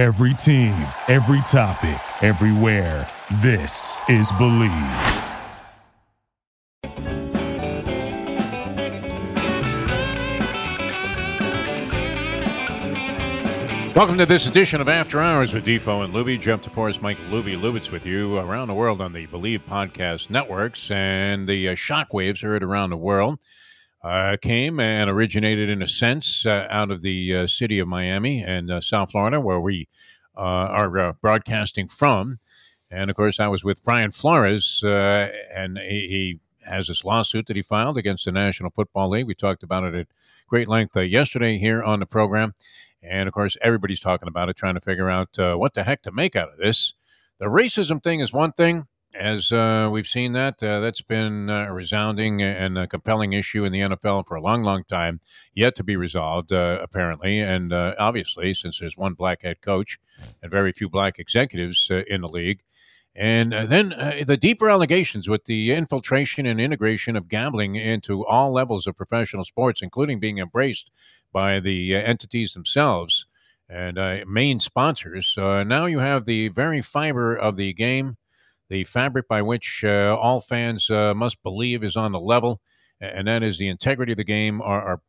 Every team, every topic, everywhere. This is Bleav. Welcome to this edition of After Hours with Defo and Luby. Jeff DeForest, Mike Luby Lubitz with you around the world on the Bleav podcast networks. And the uh, shockwaves heard around the world uh, came and originated, in a sense, uh, out of the uh, city of Miami and uh, South Florida, where we uh, are broadcasting from. And of course, I was with Brian Flores, and he, he, has this lawsuit that he filed against the National Football League. We talked about it at great length yesterday here on the program. And of course, everybody's talking about it, trying to figure out uh, what the heck to make out of this. The racism thing is one thing, as uh, we've seen that. Uh, that's been a resounding and a compelling issue in the NFL for a long, long time, yet to be resolved, uh, apparently. And uh, obviously, since there's one black head coach and very few black executives uh, in the league, and uh, then uh, the deeper allegations with the infiltration and integration of gambling into all levels of professional sports, including being embraced by the uh, entities themselves and uh, main sponsors. Uh, now you have the very fiber of the game, the fabric by which uh, all fans must believe is on the level, and that is the integrity of the game. Are, are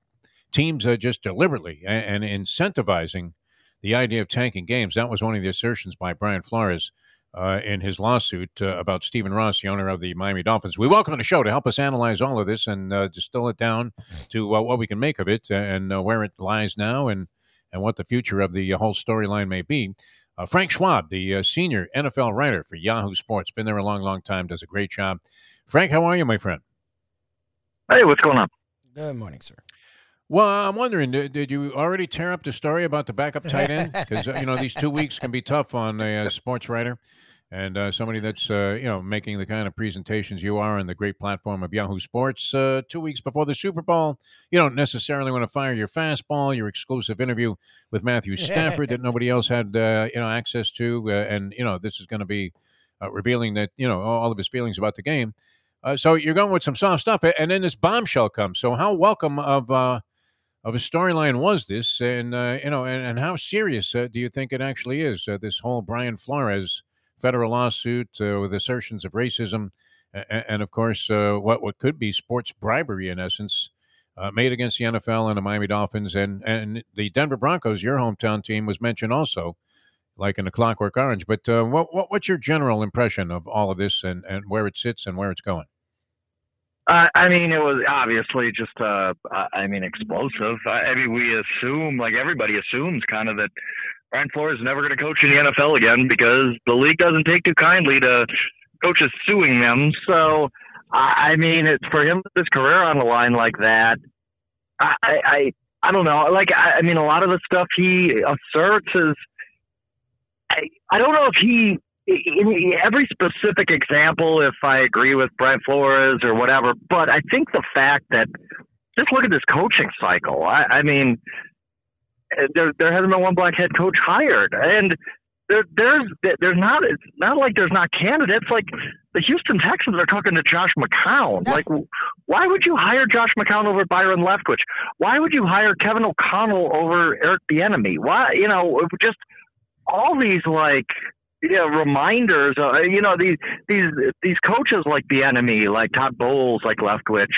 teams are just deliberately and, and incentivizing the idea of tanking games? That was one of the assertions by Brian Flores uh, in his lawsuit uh, about Stephen Ross, the owner of the Miami Dolphins. We welcome the show to help us analyze all of this and uh, distill it down to uh, what we can make of it and uh, where it lies now and, and what the future of the whole storyline may be. Uh, Frank Schwab, the uh, senior NFL writer for Yahoo Sports, been there a long, long time, does a great job. Frank, how are you, my friend? Hey, what's going on? Good morning, sir. Well, I'm wondering, did, did, you already tear up the story about the backup tight end? Because uh, you know these two weeks can be tough on a, a sports writer and uh, somebody that's uh, you know making the kind of presentations you are on the great platform of Yahoo Sports. Uh, two weeks before the Super Bowl, you don't necessarily want to fire your fastball. Your exclusive interview with Matthew Stafford that nobody else had uh, you know access to, uh, and you know this is going to be uh, revealing that you know all of his feelings about the game. so you're going with some soft stuff, and then this bombshell comes. So how welcome of of a storyline was this, and you know, and, and how serious do you think it actually is? this whole Brian Flores federal lawsuit uh, with assertions of racism, and, and of course, uh, what what could be sports bribery in essence. Uh, made against the NFL and the Miami Dolphins and, and the Denver Broncos, your hometown team, was mentioned also, like in the Clockwork Orange. But uh, what, what, what's your general impression of all of this and, and where it sits and where it's going? Uh, I mean, it was obviously just, uh, I mean, explosive. I, I mean, we assume, like everybody assumes, kind of that Brian Flores is never going to coach in the NFL again because the league doesn't take too kindly to coaches suing them. So, I mean, it's for him his career on the line like that. I, I, I don't know. Like, I, I mean, a lot of the stuff he asserts is, I, I don't know if he in every specific example, if I agree with Brian Flores or whatever, but I think the fact that just look at this coaching cycle. I, I mean, there there hasn't been one black head coach hired, and there there's there's not it's not like there's not candidates. Like the Houston Texans are talking to Josh McCown. Like, why would you hire Josh McCown over Byron Leftwich? Why would you hire Kevin O'Connell over Eric Bieniemy? Why you know just all these like you know, reminders. Uh, you know, these these these coaches like Bieniemy, like Todd Bowles, like Leftwich,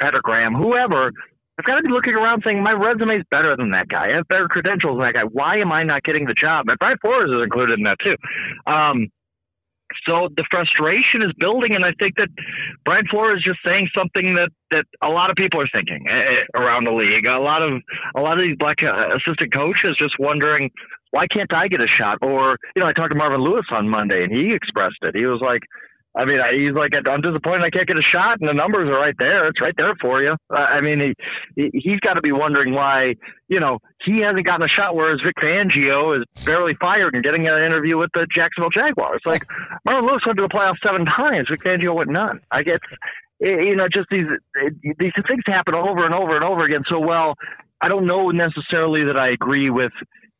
Patrick Graham, whoever I've got to be looking around saying my resume is better than that guy. I have better credentials than that guy. Why am I not getting the job? And Brian Flores is included in that too. Um, so the frustration is building, and I think that Brian Flores is just saying something that that a lot of people are thinking uh, around the league. A lot of a lot of these black uh, assistant coaches just wondering why can't I get a shot? Or you know, I talked to Marvin Lewis on Monday, and he expressed it. He was like, I mean, he's like, I'm disappointed I can't get a shot, and the numbers are right there. It's right there for you. I mean, he he's got to be wondering why, you know, he hasn't gotten a shot, whereas Vic Fangio is barely fired and getting an interview with the Jacksonville Jaguars. Like Marvin Lewis went to the playoffs seven times, Vic Fangio went none. I get, eh, you know, just these eh, these things happen over and over and over again. So, well, I don't know necessarily that I agree with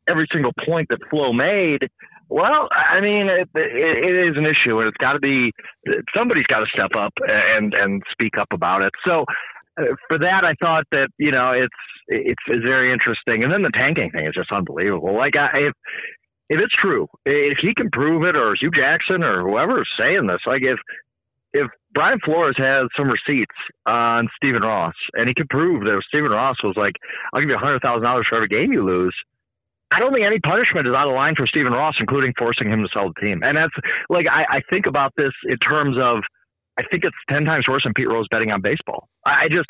every single point that Flo made. Well, I mean, it, it, it is an issue, and it's got to be somebody's got to step up and and speak up about it. So, uh, for that, I thought that you know it's it's, it's very interesting, and then the tanking thing is just unbelievable. Like I, if if it's true, if he can prove it, or Hue Jackson, or whoever's saying this, like if if Brian Flores has some receipts on Stephen Ross, and he can prove that Stephen Ross was like, "I'll give you a hundred thousand dollars for every game you lose," I don't think any punishment is out of line for Stephen Ross, including forcing him to sell the team. And that's like I, I think about this in terms of I think it's ten times worse than Pete Rose betting on baseball. I just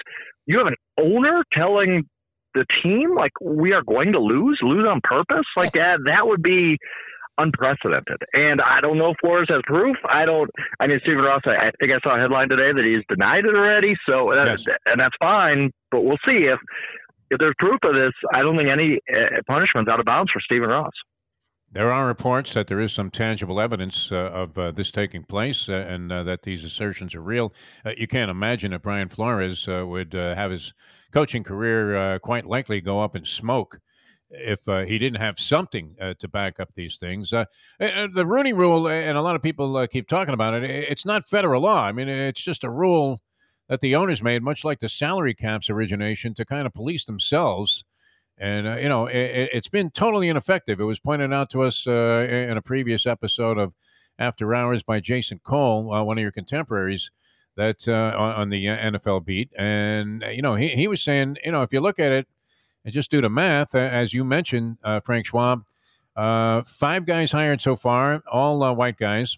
you have an owner telling the team like we are going to lose, lose on purpose, like that. That would be unprecedented. And I don't know if Flores has proof. I don't. I mean, Stephen Ross. I, I think I saw a headline today that he's denied it already. So uh, yes. and that's fine. But we'll see if if there's proof of this. I don't think any uh, punishment's out of bounds for Stephen Ross. There are reports that there is some tangible evidence uh, of uh, this taking place uh, and uh, that these assertions are real. Uh, you can't imagine that Brian Flores uh, would have his coaching career quite likely go up in smoke if he didn't have something to back up these things. The Rooney Rule, and a lot of people keep talking about it. It's not federal law. I mean, it's just a rule that the owners made, much like the salary caps origination, to kind of police themselves. And uh, you know, it, has been totally ineffective. It was pointed out to us uh, in a previous episode of After Hours by Jason Cole, one of your contemporaries that on the NFL beat, and you know, he, he was saying, you know, if you look at it and just do the math, as you mentioned, uh, Frank Schwab, uh, five guys hired so far, all uh, white guys.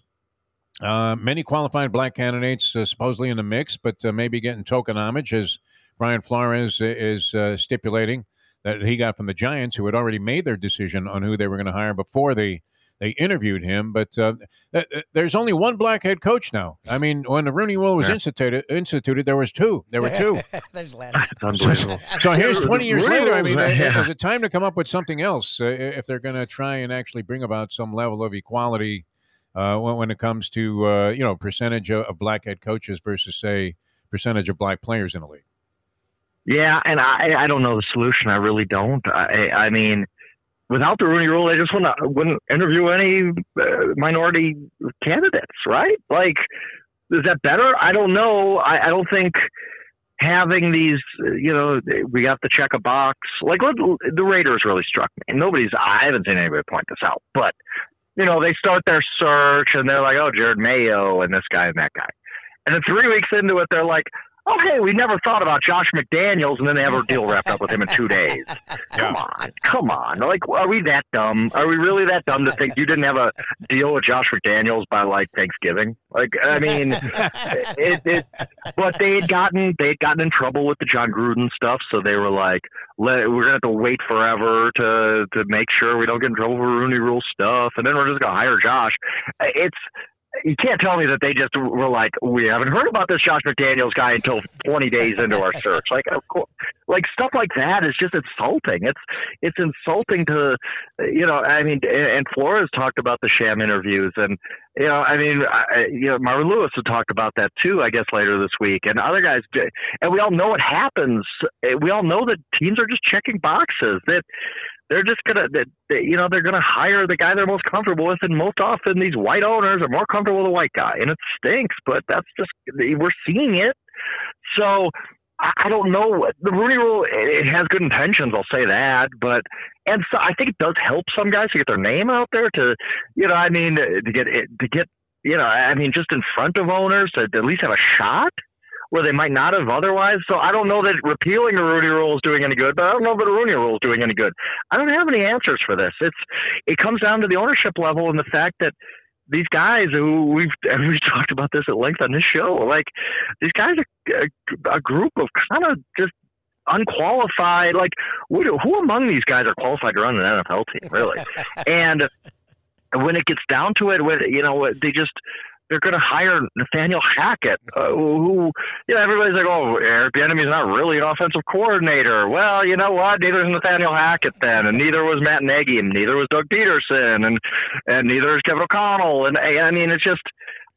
Uh, many qualified black candidates uh, supposedly in the mix, but uh, maybe getting token homage, as Brian Flores is stipulating that he got from the Giants, who had already made their decision on who they were going to hire before they they interviewed him, but uh, th- there's only one black head coach now. I mean, when the Rooney Rule was yeah. instituted, instituted, there was two. There were two. there's less. So, so, here's 20 years later. I mean, yeah. is it time to come up with something else uh, if they're going to try and actually bring about some level of equality uh, when, when, it comes to uh, you know percentage of, of black head coaches versus say percentage of black players in the league? Yeah, and I I don't know the solution. I really don't. I I mean without the Rooney Rule, they just wouldn't, wouldn't interview any uh, minority candidates, right? Like, is that better? I don't know. I, I don't think having these, you know, we have to check a box. Like, the Raiders really struck me. Nobody's, I haven't seen anybody point this out, but, you know, they start their search and they're like, oh, Jerod Mayo and this guy and that guy. And then three weeks into it, they're like, oh hey, we never thought about Josh McDaniels, and then they have a deal wrapped up with him in two days. Come on, come on. Like, are we that dumb? Are we really that dumb to think you didn't have a deal with Josh McDaniels by like Thanksgiving? Like, I mean, it, it, but they had gotten they had gotten in trouble with the Jon Gruden stuff, so they were like, Let, we're gonna have to wait forever to to make sure we don't get in trouble for Rooney Rule stuff, and then we're just gonna hire Josh. It's you can't tell me that they just were like, we haven't heard about this Josh McDaniels guy until 20 days into our search. Like, of course, like stuff like that is just insulting. It's it's insulting to, you know. I mean, and Flores talked about the sham interviews, and you know, I mean, I, you know, Marvin Lewis had talked about that too. I guess later this week, and other guys, and we all know what happens. We all know that teams are just checking boxes. That they're just gonna, they, you know, they're gonna hire the guy they're most comfortable with, and most often these white owners are more comfortable with a white guy, and it stinks, but that's just we're seeing it. So I don't know. The Rooney Rule it has good intentions, I'll say that, but and so I think it does help some guys to get their name out there to, you know, I mean, to get to get, you know, I mean, just in front of owners to at least have a shot where they might not have otherwise. So I don't know that repealing the Rooney Rule is doing any good, but I don't know that the Rooney Rule is doing any good. I don't have any answers for this. It's it comes down to the ownership level and the fact that these guys who we've we've talked about this at length on this show, like these guys are a, a group of kind of just unqualified. Like who, who among these guys are qualified to run an NFL team, really? and when it gets down to it, when you know they just they're going to hire Nathaniel Hackett, uh, who, you know, everybody's like, oh, Eric Bieniemy's not really an offensive coordinator. Well, you know what? Neither is Nathaniel Hackett then, and neither was Matt Nagy, and neither was Doug Pederson, and and neither is Kevin O'Connell. And I mean, it's just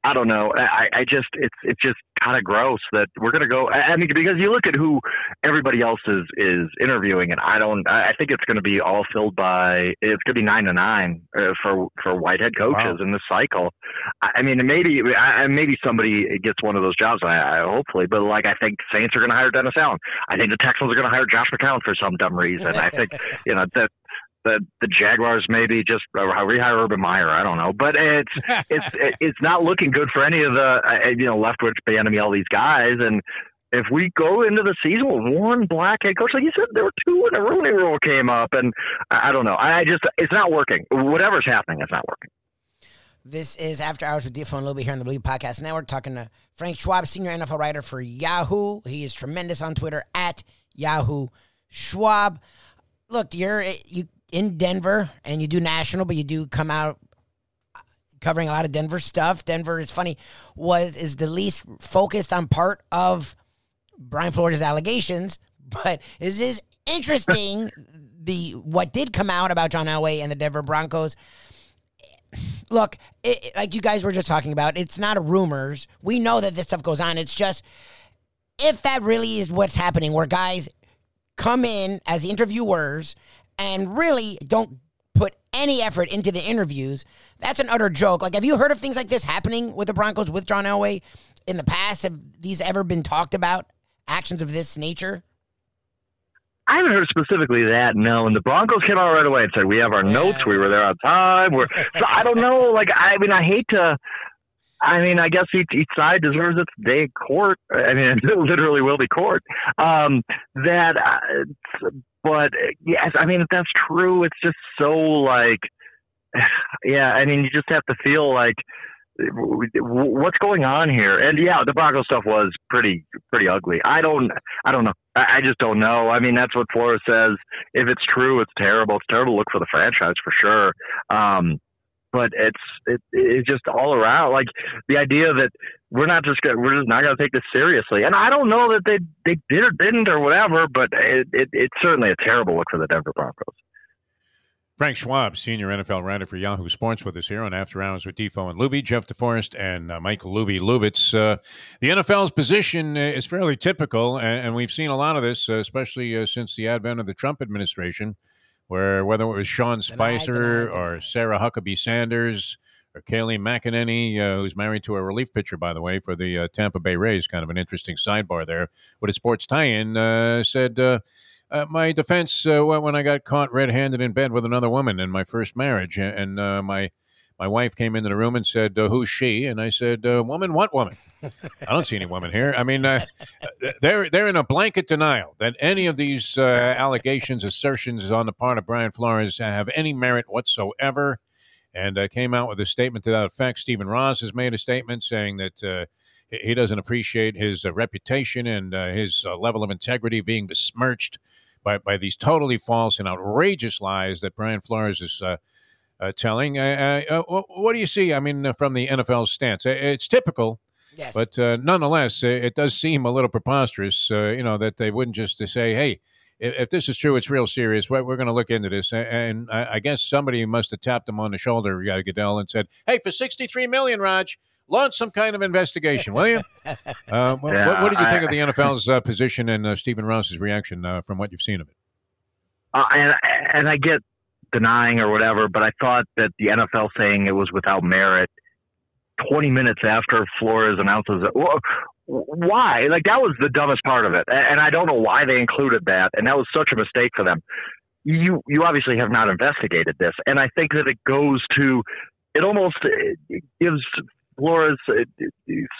I don't know. I, I just it's it's just kind of gross that we're gonna go. I mean, because you look at who everybody else is is interviewing, and I don't. I think it's gonna be all filled by. It's gonna be nine to nine uh, for for white head coaches wow. in this cycle. I, I mean, maybe I, maybe somebody gets one of those jobs. I, I hopefully, but like I think Saints are gonna hire Dennis Allen. I think the Texans are gonna hire Josh McCown for some dumb reason. I think you know that the the Jaguars maybe just rehire Urban Meyer. I don't know, but it's it's it's not looking good for any of the uh, you know Leftwich, Bieniemy, all these guys. And if we go into the season with one black head coach, like you said, there were two when the Rooney Rule came up, and I don't know. I just it's not working. Whatever's happening, it's not working. This is After Hours with Defo and Luby here on the Bleav Podcast Network, talking to Frank Schwab, senior NFL writer for Yahoo. He is tremendous on Twitter at Yahoo Schwab. Look, you're you in Denver and you do national, but you do come out covering a lot of Denver stuff. Denver is funny was is the least focused on part of Brian Flores' allegations, but is this interesting the what did come out about John Elway and the Denver Broncos. Look, it, like you guys were just talking about, it's not rumors. We know that this stuff goes on. It's just if that really is what's happening, where guys come in as interviewers and really don't put any effort into the interviews, that's an utter joke. Like, have you heard of things like this happening with the Broncos with John Elway in the past? Have these ever been talked about? Actions of this nature? I haven't heard specifically that, no. And the Broncos came out right away and said, We have our yeah. notes, we were there on time. We're so I don't know. Like I mean I hate to I mean, I guess each, each side deserves its day in court. I mean, it literally will be court. Um, that, uh, but yes, I mean, if that's true, it's just so like, yeah, I mean, you just have to feel like, what's going on here? And yeah, the Broncos stuff was pretty pretty ugly. I don't I don't know. I, just don't know. I mean, that's what Flores says. If it's true, it's terrible. It's terrible look for the franchise for sure. Um, but it's it, it's just all around like the idea that we're not just gonna, we're just not going to take this seriously. And I don't know that they they did or didn't or whatever, but it, it it's certainly a terrible look for the Denver Broncos. Frank Schwab, senior NFL writer for Yahoo Sports, with us here on After Hours with Defo and Luby, Jeff DeForest, and uh, Michael Luby Lubitz. Uh, the NFL's position uh, is fairly typical, and, and, we've seen a lot of this, uh, especially uh, since the advent of the Trump administration where whether it was Sean Spicer or Sarah Huckabee Sanders or Kayleigh McEnany, uh, who's married to a relief pitcher, by the way, for the uh, Tampa Bay Rays. Kind of an interesting sidebar there. With a sports tie-in, uh, said uh, uh, my defense uh, when I got caught red-handed in bed with another woman in my first marriage, and my my wife came into the room and said, "Who's she?" And I said, "Woman, what woman?" I don't see any women here. I mean, uh, they're they're in a blanket denial that any of these uh, allegations, assertions on the part of Brian Flores have any merit whatsoever, and uh, came out with a statement to that effect. Stephen Ross has made a statement saying that uh, he doesn't appreciate his uh, reputation and uh, his level of integrity being besmirched by by these totally false and outrageous lies that Brian Flores is. Telling, what do you see? I mean, from the NFL stance, it's typical Yes. But uh, nonetheless, it does seem a little preposterous, uh, you know, that they wouldn't just say, hey, if, if this is true, it's real serious. We're, we're going to look into this. And I, I, guess somebody must have tapped him on the shoulder, uh, Goodell, and said, hey, for 63 million, Rog, launch some kind of investigation, will you? Uh, what, yeah, what, what, did you think of the NFL's uh, position and uh, Stephen Ross's reaction uh, from what you've seen of it? Uh, and, and I get denying or whatever, but I thought that the NFL saying it was without merit 20 minutes after Flores announces it. why? Like that was the dumbest part of it, and I don't know why they included that. And that was such a mistake for them. You you obviously have not investigated this, and I think that it goes to it almost it gives Flores uh,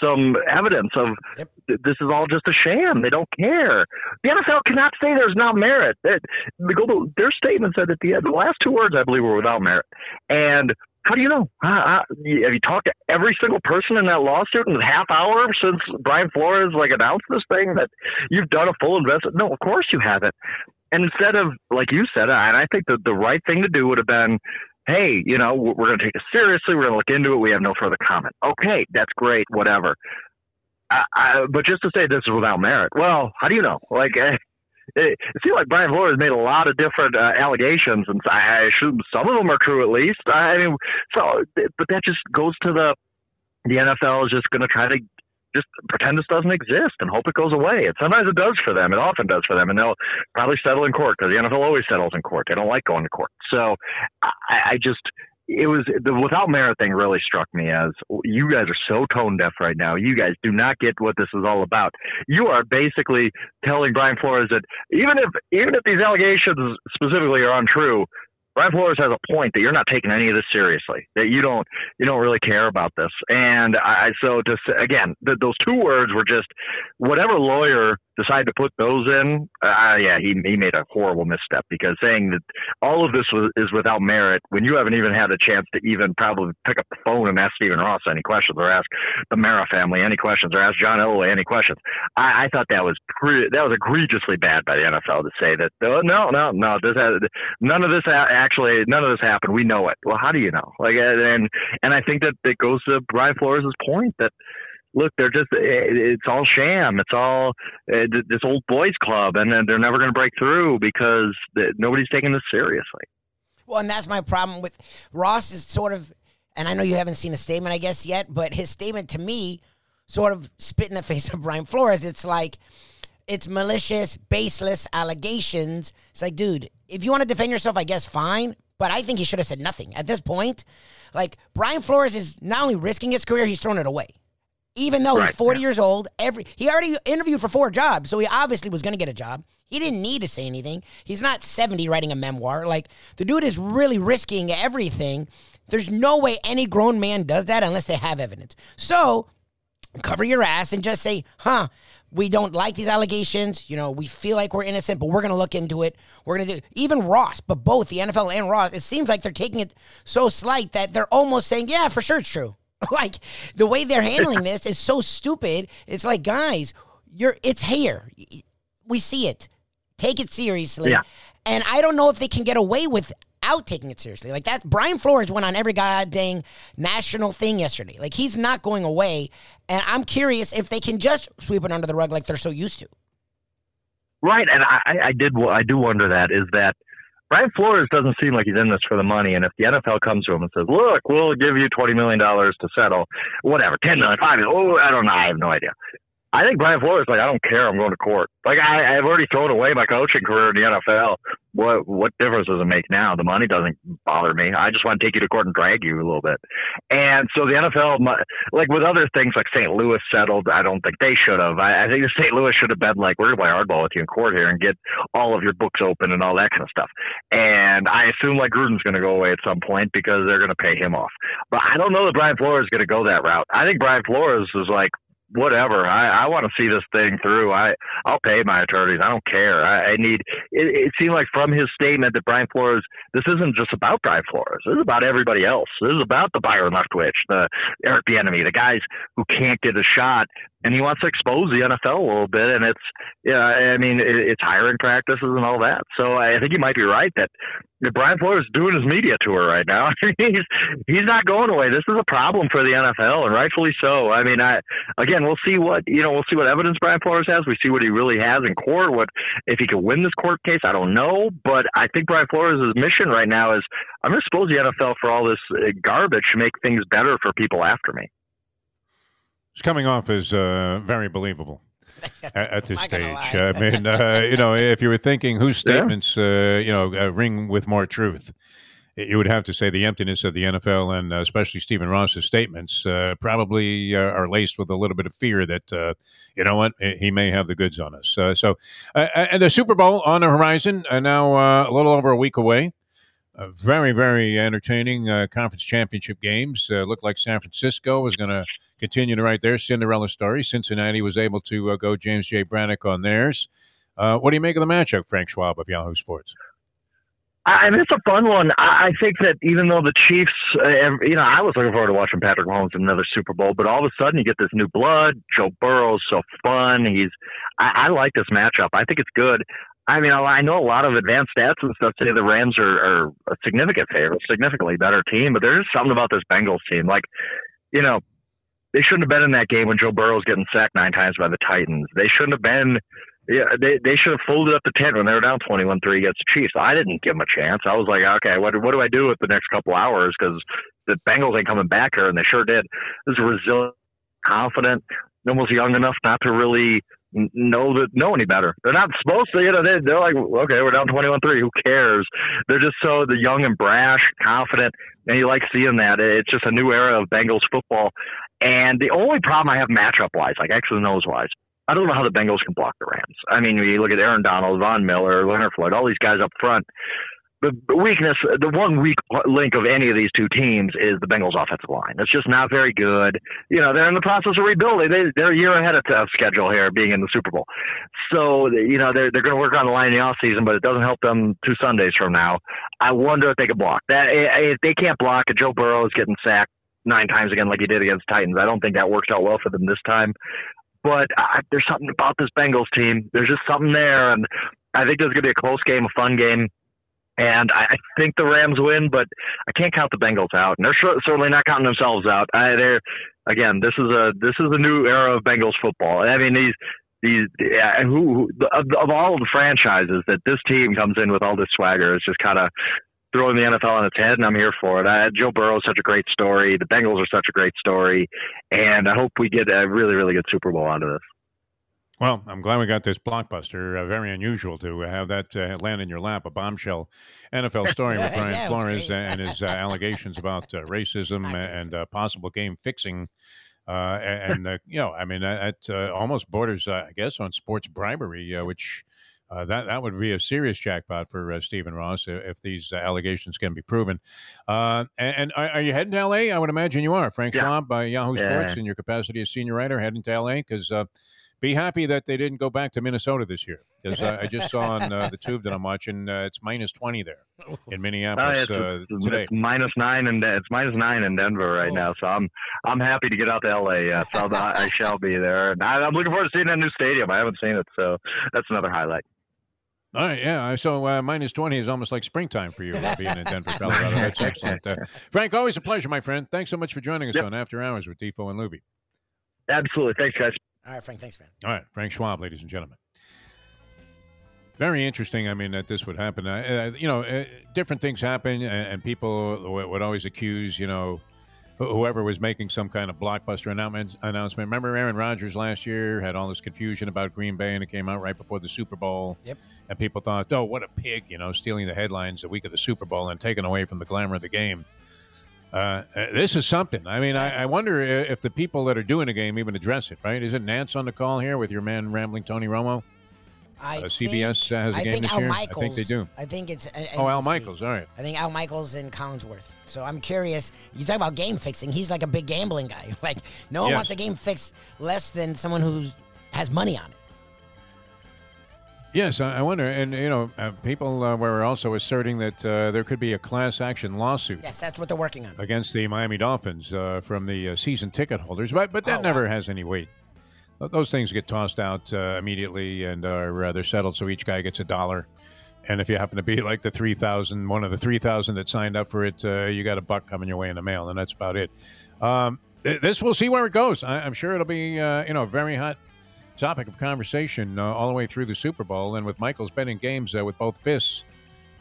some evidence of yep. this is all just a sham. They don't care. The NFL cannot say there's not merit. Their statement said at the end, the last two words I believe were without merit, and how do you know? Uh, have you talked to every single person in that lawsuit in the half hour since Brian Flores like announced this thing that you've done a full investment? No, of course you haven't. And instead of like you said, and I think that the right thing to do would have been, hey, you know, we're going to take this seriously. We're going to look into it. We have no further comment. Okay, that's great. Whatever. I, I, but just to say this is without merit, well, how do you know? Like, it, it seems like Brian Flores made a lot of different uh, allegations, and I assume some of them are true at least. I mean, so but that just goes to the the NFL is just going to try to just pretend this doesn't exist and hope it goes away. And sometimes it does for them. It often does for them, and they'll probably settle in court because the NFL always settles in court. They don't like going to court. So I, I just it was the without merit thing really struck me as you guys are so tone deaf right now. You guys do not get what this is all about. You are basically telling Brian Flores that even if even if these allegations specifically are untrue, Brian Flores has a point that you're not taking any of this seriously. That you don't you don't really care about this. And I so to again, those two words were just whatever lawyer decided to put those in. Uh, yeah, he he made a horrible misstep because saying that all of this was, is without merit when you haven't even had a chance to even probably pick up the phone and ask Stephen Ross any questions or ask the Mara family any questions or ask John Elway any questions. I, I thought that was pretty, that was egregiously bad by the NFL to say that oh, no no no this has, none of this actually none of this happened. We know it. Well, how do you know? Like and and I think that it goes to Brian Flores' point that look, they're just it's all sham. It's all uh, this old boys club, and they're never going to break through because nobody's taking this seriously. Well, and that's my problem with Ross is sort of, and I know you haven't seen a statement, I guess yet, but his statement to me sort of spit in the face of Brian Flores. It's like it's malicious, baseless allegations. It's like, dude, if you want to defend yourself, I guess fine. But I think he should have said nothing at this point. Like Brian Flores is not only risking his career, he's throwing it away even though right. he's 40 years old every he already interviewed for four jobs so he obviously was going to get a job he didn't need to say anything he's not 70 writing a memoir like the dude is really risking everything there's no way any grown man does that unless they have evidence so cover your ass and just say huh we don't like these allegations. You know, we feel like we're innocent, but we're going to look into it. We're going to do even Ross, but both the NFL and Ross. It seems like they're taking it so slight that they're almost saying, "Yeah, for sure it's true." like the way they're handling this is so stupid. It's like, guys, you're it's here. We see it. Take it seriously. Yeah. And I don't know if they can get away without taking it seriously. Like that Brian Flores went on every goddamn national thing yesterday. Like he's not going away. And I'm curious if they can just sweep it under the rug like they're so used to. Right, and I, I did I do wonder that is that Brian Flores doesn't seem like he's in this for the money. And if the NFL comes to him and says, "Look, we'll give you twenty million dollars to settle, whatever, ten million, five million, oh, I don't know, I have no idea." I think Brian Flores like I don't care. I'm going to court. Like I, I've already thrown away my coaching career in the NFL. What what difference does it make now? The money doesn't bother me. I just want to take you to court and drag you a little bit. And so the NFL, like with other things like St. Louis settled, I don't think they should have. I, I think the St. Louis should have been like, we're gonna play hardball with you in court here and get all of your books open and all that kind of stuff. And I assume like Gruden's gonna go away at some point because they're gonna pay him off. But I don't know that Brian Flores is gonna go that route. I think Brian Flores is like, whatever. I, I want to see this thing through. I I'll pay my attorneys. I don't care. I, I need. It, it seemed like from his statement that Brian Flores, this isn't just about Brian Flores. This is about everybody else. This is about the Byron Leftwich, the Eric Bieniemy, the guys who can't get a shot and he wants to expose the NFL a little bit. And it's, yeah, I mean, it's hiring practices and all that. So I think he might be right that Brian Flores is doing his media tour right now. he's he's not going away. This is a problem for the NFL, and rightfully so. I mean, I again, we'll see what you know. We'll see what evidence Brian Flores has. We see what he really has in court. What if he can win this court case? I don't know, but I think Brian Flores' mission right now is I'm going to expose the NFL for all this uh, garbage to make things better for people after me. It's coming off as uh, very believable at, at this stage. I mean, uh, you know, if you were thinking whose statements, yeah. uh, you know, uh, ring with more truth, you would have to say the emptiness of the NFL and uh, especially Stephen Ross's statements uh, probably are laced with a little bit of fear that, you know what, he may have the goods on us. so, and the Super Bowl on the horizon, now a little over a week away. very, very entertaining conference championship games. looked like San Francisco was going to continue to write their Cinderella story. Cincinnati was able to uh, go James J. Braddock on theirs. Uh, what do you make of the matchup, Frank Schwab of Yahoo Sports? I mean, it's a fun one. I think that even though the Chiefs, uh, you know, I was looking forward to watching Patrick Mahomes in another Super Bowl, but all of a sudden you get this new blood. Joe Burrow's so fun. He's, I, I like this matchup. I think it's good. I mean, I know a lot of advanced stats and stuff say the Rams are, are a significant favorite, significantly better team, but there's something about this Bengals team. Like, you know, they shouldn't have been in that game when Joe Burrow's getting sacked nine times by the Titans. They shouldn't have been. Yeah, they they should have folded up the tent when they were down twenty-one three against the Chiefs. I didn't give them a chance. I was like, okay, what what do I do with the next couple hours? Because the Bengals ain't coming back here, and they sure did. This is resilient, confident, almost young enough not to really know that know any better. They're not supposed to, you know. They, they're like, okay, we're down twenty-one three. Who cares? They're just so the young and brash, confident, and you like seeing that. It's just a new era of Bengals football. And the only problem I have matchup wise, like X's and O's wise, I don't know how the Bengals can block the Rams. I mean, you look at Aaron Donald, Von Miller, Leonard Floyd, all these guys up front. The weakness, the one weak link of any of these two teams is the Bengals' offensive line. It's just not very good. You know, they're in the process of rebuilding. They, they're a year ahead of, schedule here, being in the Super Bowl. So, you know, they're they're going to work on the line in the off season, but it doesn't help them two Sundays from now. I wonder if they can block that. Eh, eh, if they can't block, Joe Burrow is getting sacked nine times again like he did against Titans. I don't think that works out well for them this time. But there's something about this Bengals team. There's just something there, and I think there's going to be a close game, a fun game. And I, I think the Rams win, but I can't count the Bengals out, and they're certainly not counting themselves out. I, they're again, this is a this is a new era of Bengals football. I mean, these these yeah, who, who of, of all the franchises that this team comes in with all this swagger is just kind of throwing the NFL on its head, and I'm here for it. Uh, Joe Burrow is such a great story. The Bengals are such a great story, and I hope we get a really, really good Super Bowl out of this. Well, I'm glad we got this blockbuster. Uh, very unusual to have that uh, land in your lap, a bombshell NFL story with Brian yeah, Flores and his uh, allegations about uh, racism and uh, possible game fixing. and, you know, I mean, that almost borders, I guess, on sports bribery, which uh, that that would be a serious jackpot for uh, Stephen Ross if these uh, allegations can be proven. Uh, and, and are, are, you heading to L.A.? I would imagine you are. Frank yeah. Schwab by Yahoo yeah. Sports in your capacity as senior writer heading to L.A. because uh, be happy that they didn't go back to Minnesota this year because I just saw on the tube that I'm watching it's minus twenty there in Minneapolis oh, it's, today. It's minus nine and it's minus nine in Denver right oh. now. So I'm I'm happy to get out to L.A. Yeah, so I, I shall be there. And I, I'm looking forward to seeing that new stadium. I haven't seen it, so that's another highlight. All right, yeah. So uh, minus 20 is almost like springtime for you uh, being in Denver, Colorado. That's excellent. Uh, Frank, always a pleasure, my friend. Thanks so much for joining us yep. on After Hours with Defo and Luby. Absolutely. Thanks, guys. All right, Frank. Thanks, man. All right, Frank Schwab, ladies and gentlemen. Very interesting. I mean, that this would happen. Uh, you know, uh, different things happen, and, and people would always accuse, you know, whoever was making some kind of blockbuster announcement. Announcement. Remember Aaron Rodgers last year had all this confusion about Green Bay, and it came out right before the Super Bowl. Yep. And people thought, "Oh, what a pig!" You know, stealing the headlines the week of the Super Bowl and taking away from the glamour of the game. Uh, uh this is something. I mean, I, I, wonder if the people that are doing the game even address it. Right? Is it Nance on the call here with your man rambling Tony Romo? I uh, CBS think, has a I game this Al year. Michaels, I think they do. I think it's NBC. oh Al Michaels. All right. I think Al Michaels and Collinsworth. So I'm curious. You talk about game fixing. He's like a big gambling guy. Like no one yes. wants a game fixed less than someone who has money on it. Yes, I wonder, and you know, uh, people uh, were also asserting that uh, there could be a class action lawsuit. Yes, that's what they're working on against the Miami Dolphins uh, from the uh, season ticket holders, but but that oh, never wow. has any weight those things get tossed out uh, immediately and are they're settled so each guy gets a dollar and if you happen to be like the 3000 one of the 3000 that signed up for it uh, you got a buck coming your way in the mail and that's about it um, this we'll see where it goes I, am sure it'll be uh, you know very hot topic of conversation uh, all the way through the super bowl and with michael's betting games uh, with both fists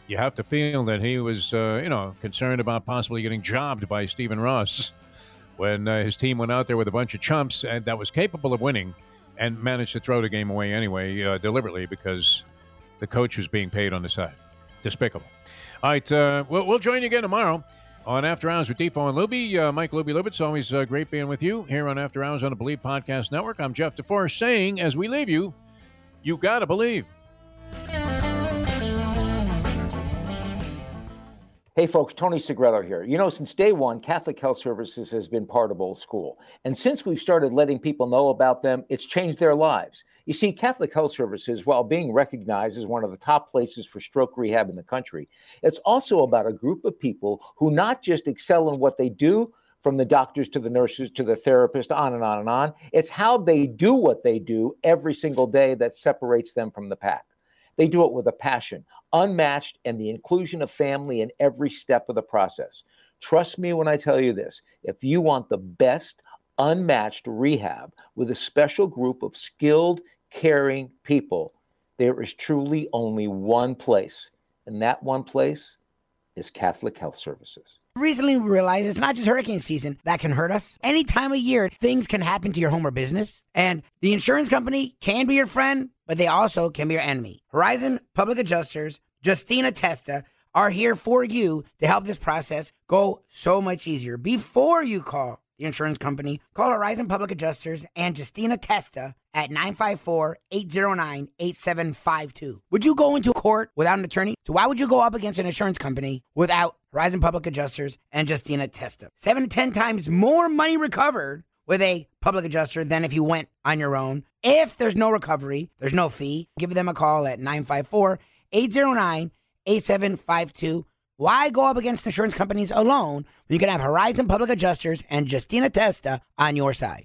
you have to feel that he was you know concerned about possibly getting jobbed by stephen ross when uh, his team went out there with a bunch of chumps and that was capable of winning and managed to throw the game away anyway uh, deliberately because the coach was being paid on the side. Despicable. All right, uh, we'll, we'll join you again tomorrow on After Hours with Defo and Luby. Uh, Mike Luby Lubitz, always uh, great being with you here on After Hours on the Bleav Podcast Network. I'm Jeff DeForest saying, as we leave you, you got to believe. Hey folks, Tony Segreto here. You know, since day one, Catholic Health Services has been part of Old School. And since we've started letting people know about them, it's changed their lives. You see, Catholic Health Services, while being recognized as one of the top places for stroke rehab in the country, it's also about a group of people who not just excel in what they do, from the doctors to the nurses to the therapist, on and on and on. It's how they do what they do every single day that separates them from the pack. They do it with a passion, unmatched, and the inclusion of family in every step of the process. Trust me when I tell you this if you want the best, unmatched rehab with a special group of skilled, caring people, there is truly only one place. And that one place is Catholic Health Services. Recently we realized it's not just hurricane season that can hurt us. Any time of year, things can happen to your home or business. And the insurance company can be your friend but they also can be your enemy. Horizon Public Adjusters, Justina Testa, are here for you to help this process go so much easier. Before you call the insurance company, call Horizon Public Adjusters and Justina Testa at 954-809-8752. Would you go into court without an attorney? So why would you go up against an insurance company without Horizon Public Adjusters and Justina Testa? Seven to 10 times more money recovered with a public adjuster than if you went on your own. If there's no recovery, there's no fee. Give them a call at 954 809 8752. Why go up against insurance companies alone when you can have Horizon Public Adjusters and Justina Testa on your side?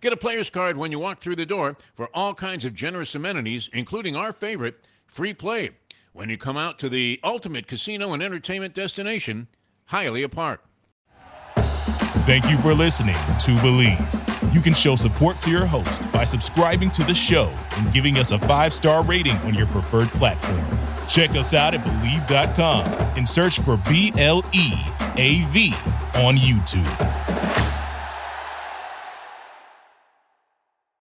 Get a player's card when you walk through the door for all kinds of generous amenities, including our favorite, free play, when you come out to the ultimate casino and entertainment destination, Hialeah Park. Thank you for listening to Bleav. You can show support to your host by subscribing to the show and giving us a five star rating on your preferred platform. Check us out at Bleav.com and search for B L E A V on YouTube.